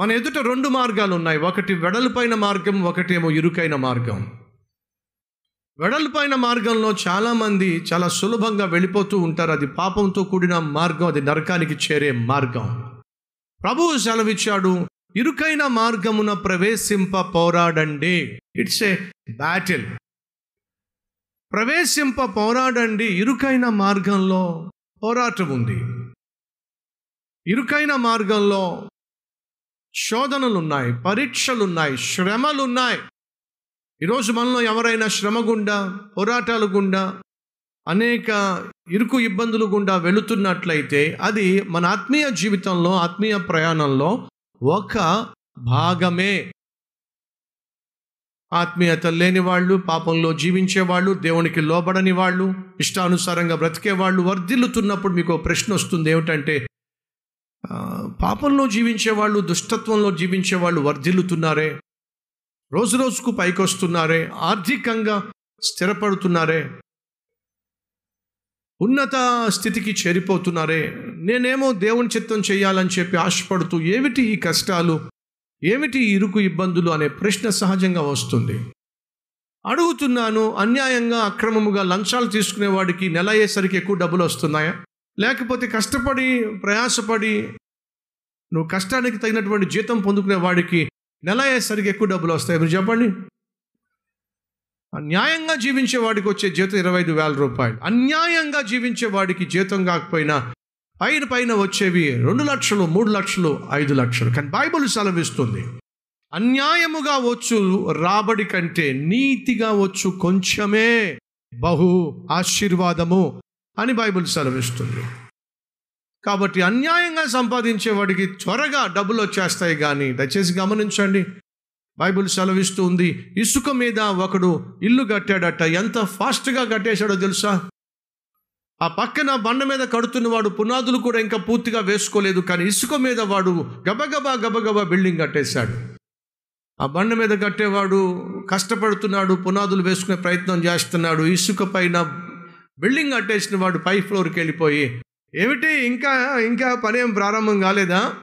మన ఎదుట రెండు మార్గాలు ఉన్నాయి ఒకటి వెడల్పైన మార్గం ఒకటేమో ఇరుకైన మార్గం. వెడల్పైన మార్గంలో చాలామంది చాలా సులభంగా వెళ్ళిపోతూ ఉంటారు. అది పాపంతో కూడిన మార్గం అది నరకానికి చేరే మార్గం. ప్రభువు సెలవిచ్చాడు ఇరుకైన మార్గమున ప్రవేశింప పోరాడండి. ఇట్స్ ఏ బ్యాటిల్ ప్రవేశింప పోరాడండి ఇరుకైన మార్గంలో పోరాటం ఉంది. ఇరుకైన మార్గంలో శోధనలున్నాయి పరీక్షలున్నాయి శ్రమలున్నాయి. ఈరోజు మనలో ఎవరైనా శ్రమ గుండా పోరాటాలు గుండా అనేక ఇరుకు ఇబ్బందులు గుండా వెళుతున్నట్లయితే అది మన ఆత్మీయ జీవితంలో ఆత్మీయ ప్రయాణంలో ఒక భాగమే. ఆత్మీయత లేని వాళ్ళు పాపంలో జీవించే వాళ్ళు దేవునికి లోబడని వాళ్ళు ఇష్టానుసారంగా బ్రతికే వాళ్ళు వర్ధిల్లుతున్నప్పుడు మీకు ప్రశ్న వస్తుంది ఏమిటంటే పాపంలో జీవించే వాళ్ళు దుష్టత్వంలో జీవించే వాళ్ళు వర్ధిల్లుతున్నారే రోజు రోజుకు పైకొస్తున్నారే ఆర్థికంగా స్థిరపడుతున్నారే ఉన్నత స్థితికి చేరిపోతున్నారే. నేనేమో దేవుని చిత్తం చేయాలని చెప్పి ఆశపడుతూ ఏమిటి ఈ కష్టాలు? ఏమిటి ఇరుకు ఇబ్బందులు అనే ప్రశ్న సహజంగా వస్తుంది. అడుగుతున్నాను అన్యాయంగా అక్రమముగా లంచాలు తీసుకునేవాడికి నెల అయ్యేసరికి ఎక్కువ డబ్బులు వస్తున్నాయా? లేకపోతే కష్టపడి ప్రయాసపడి నువ్వు కష్టానికి తగినటువంటి జీతం పొందుకునే వాడికి నెల అయ్యేసరికి ఎక్కువ డబ్బులు వస్తాయి. మీరు చెప్పండి. అన్యాయంగా జీవించే వాడికి వచ్చే జీతం ఇరవై ఐదు వేల రూపాయలు. అన్యాయంగా జీవించే వాడికి జీతం కాకపోయినా పైన పైన వచ్చేవి రెండు లక్షలు మూడు లక్షలు ఐదు లక్షలు. కానీ బైబుల్ సెలవిస్తుంది. అన్యాయముగా వచ్చు రాబడి కంటే నీతిగా వచ్చు కొంచెమే బహు ఆశీర్వాదము. అని బైబిల్ సెలవిస్తుంది. కాబట్టి అన్యాయంగా సంపాదించేవాడికి త్వరగా డబ్బులు వచ్చేస్తాయి కానీ దయచేసి గమనించండి. బైబిల్ సెలవిస్తూ ఉంది ఇసుక మీద ఒకడు ఇల్లు కట్టాడట ఎంత ఫాస్ట్గా కట్టేశాడో తెలుసా? ఆ పక్కన బండ మీద కడుతున్నవాడు పునాదులు కూడా ఇంకా పూర్తిగా వేసుకోలేదు కానీ ఇసుక మీద వాడు గబగబా గబగబా బిల్డింగ్ కట్టేశాడు. ఆ బండ మీద కట్టేవాడు కష్టపడుతున్నాడు పునాదులు వేసుకునే ప్రయత్నం చేస్తున్నాడు ఇసుక పైన బిల్డింగ్ కట్టేసిన వాడు పై ఫ్లోర్కి వెళ్ళిపోయి ఏమిటి ఇంకా ఇంకా పని ఏం ప్రారంభం కాలేదా?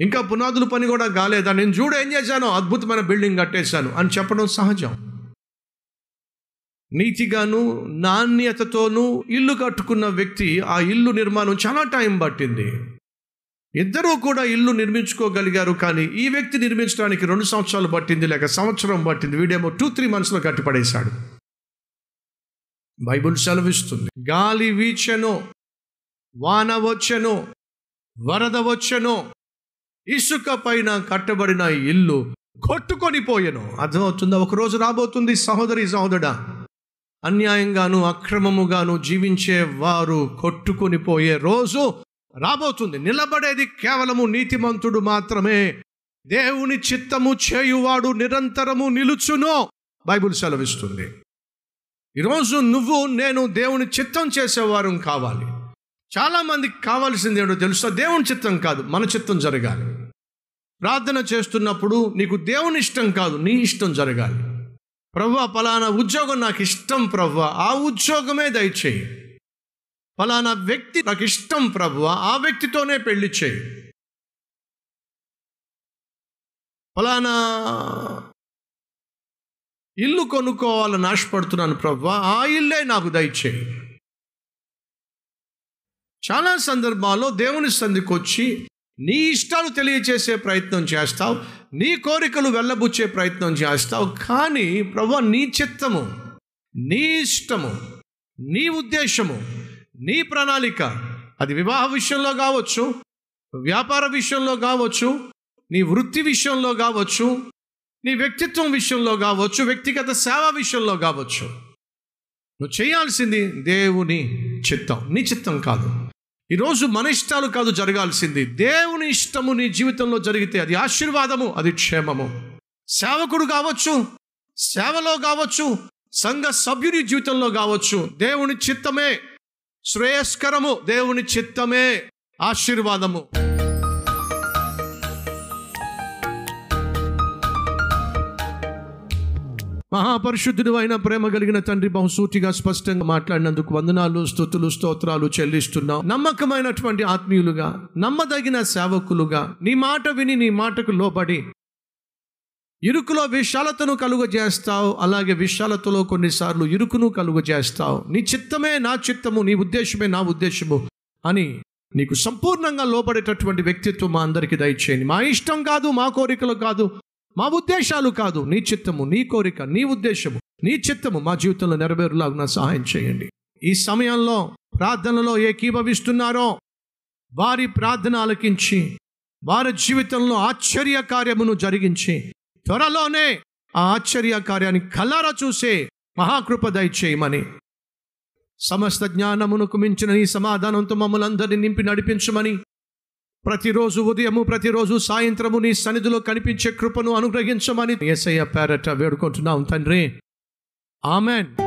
ఇంకా పునాదుల పని కూడా కాలేదా? నేను చూడు ఏం చేశాను? అద్భుతమైన బిల్డింగ్ కట్టేశాను అని చెప్పడం సహజం. నీతిగాను నాణ్యతతోనూ ఇల్లు కట్టుకున్న వ్యక్తి ఆ ఇల్లు నిర్మాణం చాలా టైం పట్టింది. ఇద్దరూ కూడా ఇల్లు నిర్మించుకోగలిగారు కానీ ఈ వ్యక్తి నిర్మించడానికి రెండు సంవత్సరాలు పట్టింది లేక సంవత్సరం పట్టింది. వీడేమో టూ త్రీ మంత్స్లో కట్టిపడేశాడు. బైబుల్ సెలవిస్తుంది. గాలి వీచెను వాన వచ్చెను వరద వచ్చెను ఇసుక పైన కట్టబడిన ఇల్లు కొట్టుకొని పోయెను. అర్థమవుతుందా? ఒక రోజు రాబోతుంది సహోదరి సహోదరుడా. అన్యాయంగాను అక్రమముగాను జీవించే వారు కొట్టుకొని పోయే రోజు రాబోతుంది. నిలబడేది కేవలము నీతిమంతుడు మాత్రమే. దేవుని చిత్తము చేయువాడు నిరంతరము నిలుచును. బైబుల్ సెలవిస్తుంది. ఈరోజు నువ్వు నేను దేవుని చిత్తం చేసేవారం కావాలి. చాలామందికి కావాల్సింది ఏంటో తెలుసా? దేవుని చిత్తం కాదు మన చిత్తం జరగాలి. ప్రార్థన చేస్తున్నప్పుడు నీకు దేవుని ఇష్టం కాదు నీ ఇష్టం జరగాలి. ప్రవ్వా పలానా ఉద్యోగం నాకు ఇష్టం ప్రవ్వా ఆ ఉద్యోగమే దయచేయి. పలానా వ్యక్తి నాకు ఇష్టం ప్రవ్వా ఆ వ్యక్తితోనే పెళ్ళి చేయి. పలానా ఇల్లు కొనుక్కోవాలని ఆశపడుతున్నాను ప్రవ్వా ఆ ఇల్లే నాకు దయచేయి. చాలా సందర్భాల్లో దేవుని సంధికి వచ్చి నీ ఇష్టాలు తెలియచేసే ప్రయత్నం చేస్తావు నీ కోరికలు వెళ్ళబుచ్చే ప్రయత్నం చేస్తావు కానీ ప్రభు నీ చిత్తము నీ ఇష్టము నీ ఉద్దేశము నీ ప్రణాళిక అది వివాహ విషయంలో కావచ్చు వ్యాపార విషయంలో కావచ్చు నీ వృత్తి విషయంలో కావచ్చు నీ వ్యక్తిత్వం విషయంలో కావచ్చు వ్యక్తిగత సేవ విషయంలో కావచ్చు. నువ్వు చేయాల్సింది దేవుని చిత్తం. నీ చిత్తం కాదు. ఈరోజు మన ఇష్టాలు కాదు జరగాల్సింది. దేవుని ఇష్టము నీ జీవితంలో జరిగితే అది ఆశీర్వాదము అది క్షేమము. సేవకుడు కావచ్చు సేవలో కావచ్చు సంఘ సభ్యుని జీవితంలో కావచ్చు దేవుని చిత్తమే. శ్రేయస్కరము దేవుని చిత్తమే. ఆశీర్వాదము. మహాపరిశుద్ధుడు అయిన ప్రేమ కలిగిన తండ్రి బహుసూటిగా స్పష్టంగా మాట్లాడినందుకు వందనాలు స్థుతులు స్తోత్రాలు చెల్లిస్తున్నాం. నమ్మకమైనటువంటి ఆత్మీయులుగా నమ్మదగిన సేవకులుగా నీ మాట విని నీ మాటకు లోబడి ఇరుకులో విశాలతను కలుగ చేస్తావు అలాగే విశాలతలో కొన్నిసార్లు ఇరుకును కలుగ చేస్తావు నీ చిత్తమే నా చిత్తము నీ ఉద్దేశమే నా ఉద్దేశము అని నీకు సంపూర్ణంగా లోబడేటటువంటి వ్యక్తిత్వం మా అందరికీ దయచేయండి. మా ఇష్టం కాదు మా కోరికలు కాదు మా ఉద్దేశాలు కాదు నీ చిత్తము నీ కోరిక నీ ఉద్దేశము. నీ చిత్తము మా జీవితంలో నెరవేరులాగున సహాయం చేయండి. ఈ సమయంలో ప్రార్థనలో ఏకీభవిస్తున్నారో వారి ప్రార్థన ఆలకించి వారి జీవితంలో ఆశ్చర్య కార్యమును జరిగించి త్వరలోనే ఆ ఆశ్చర్య కార్యాన్ని కలరా చూసే మహాకృప దయచేయమని. సమస్త జ్ఞానమునకు మించిన ఈ సమాధానంతో మమ్మల్ని అందరినీ నింపి నడిపించమని ప్రతిరోజు ఉదయము ప్రతిరోజు సాయంత్రము నీ సన్నిధిలో కనిపించే కృపను అనుగ్రహించమని ఏసయ్య పేరట వేడుకుంటున్నాం తండ్రి. ఆమెన్.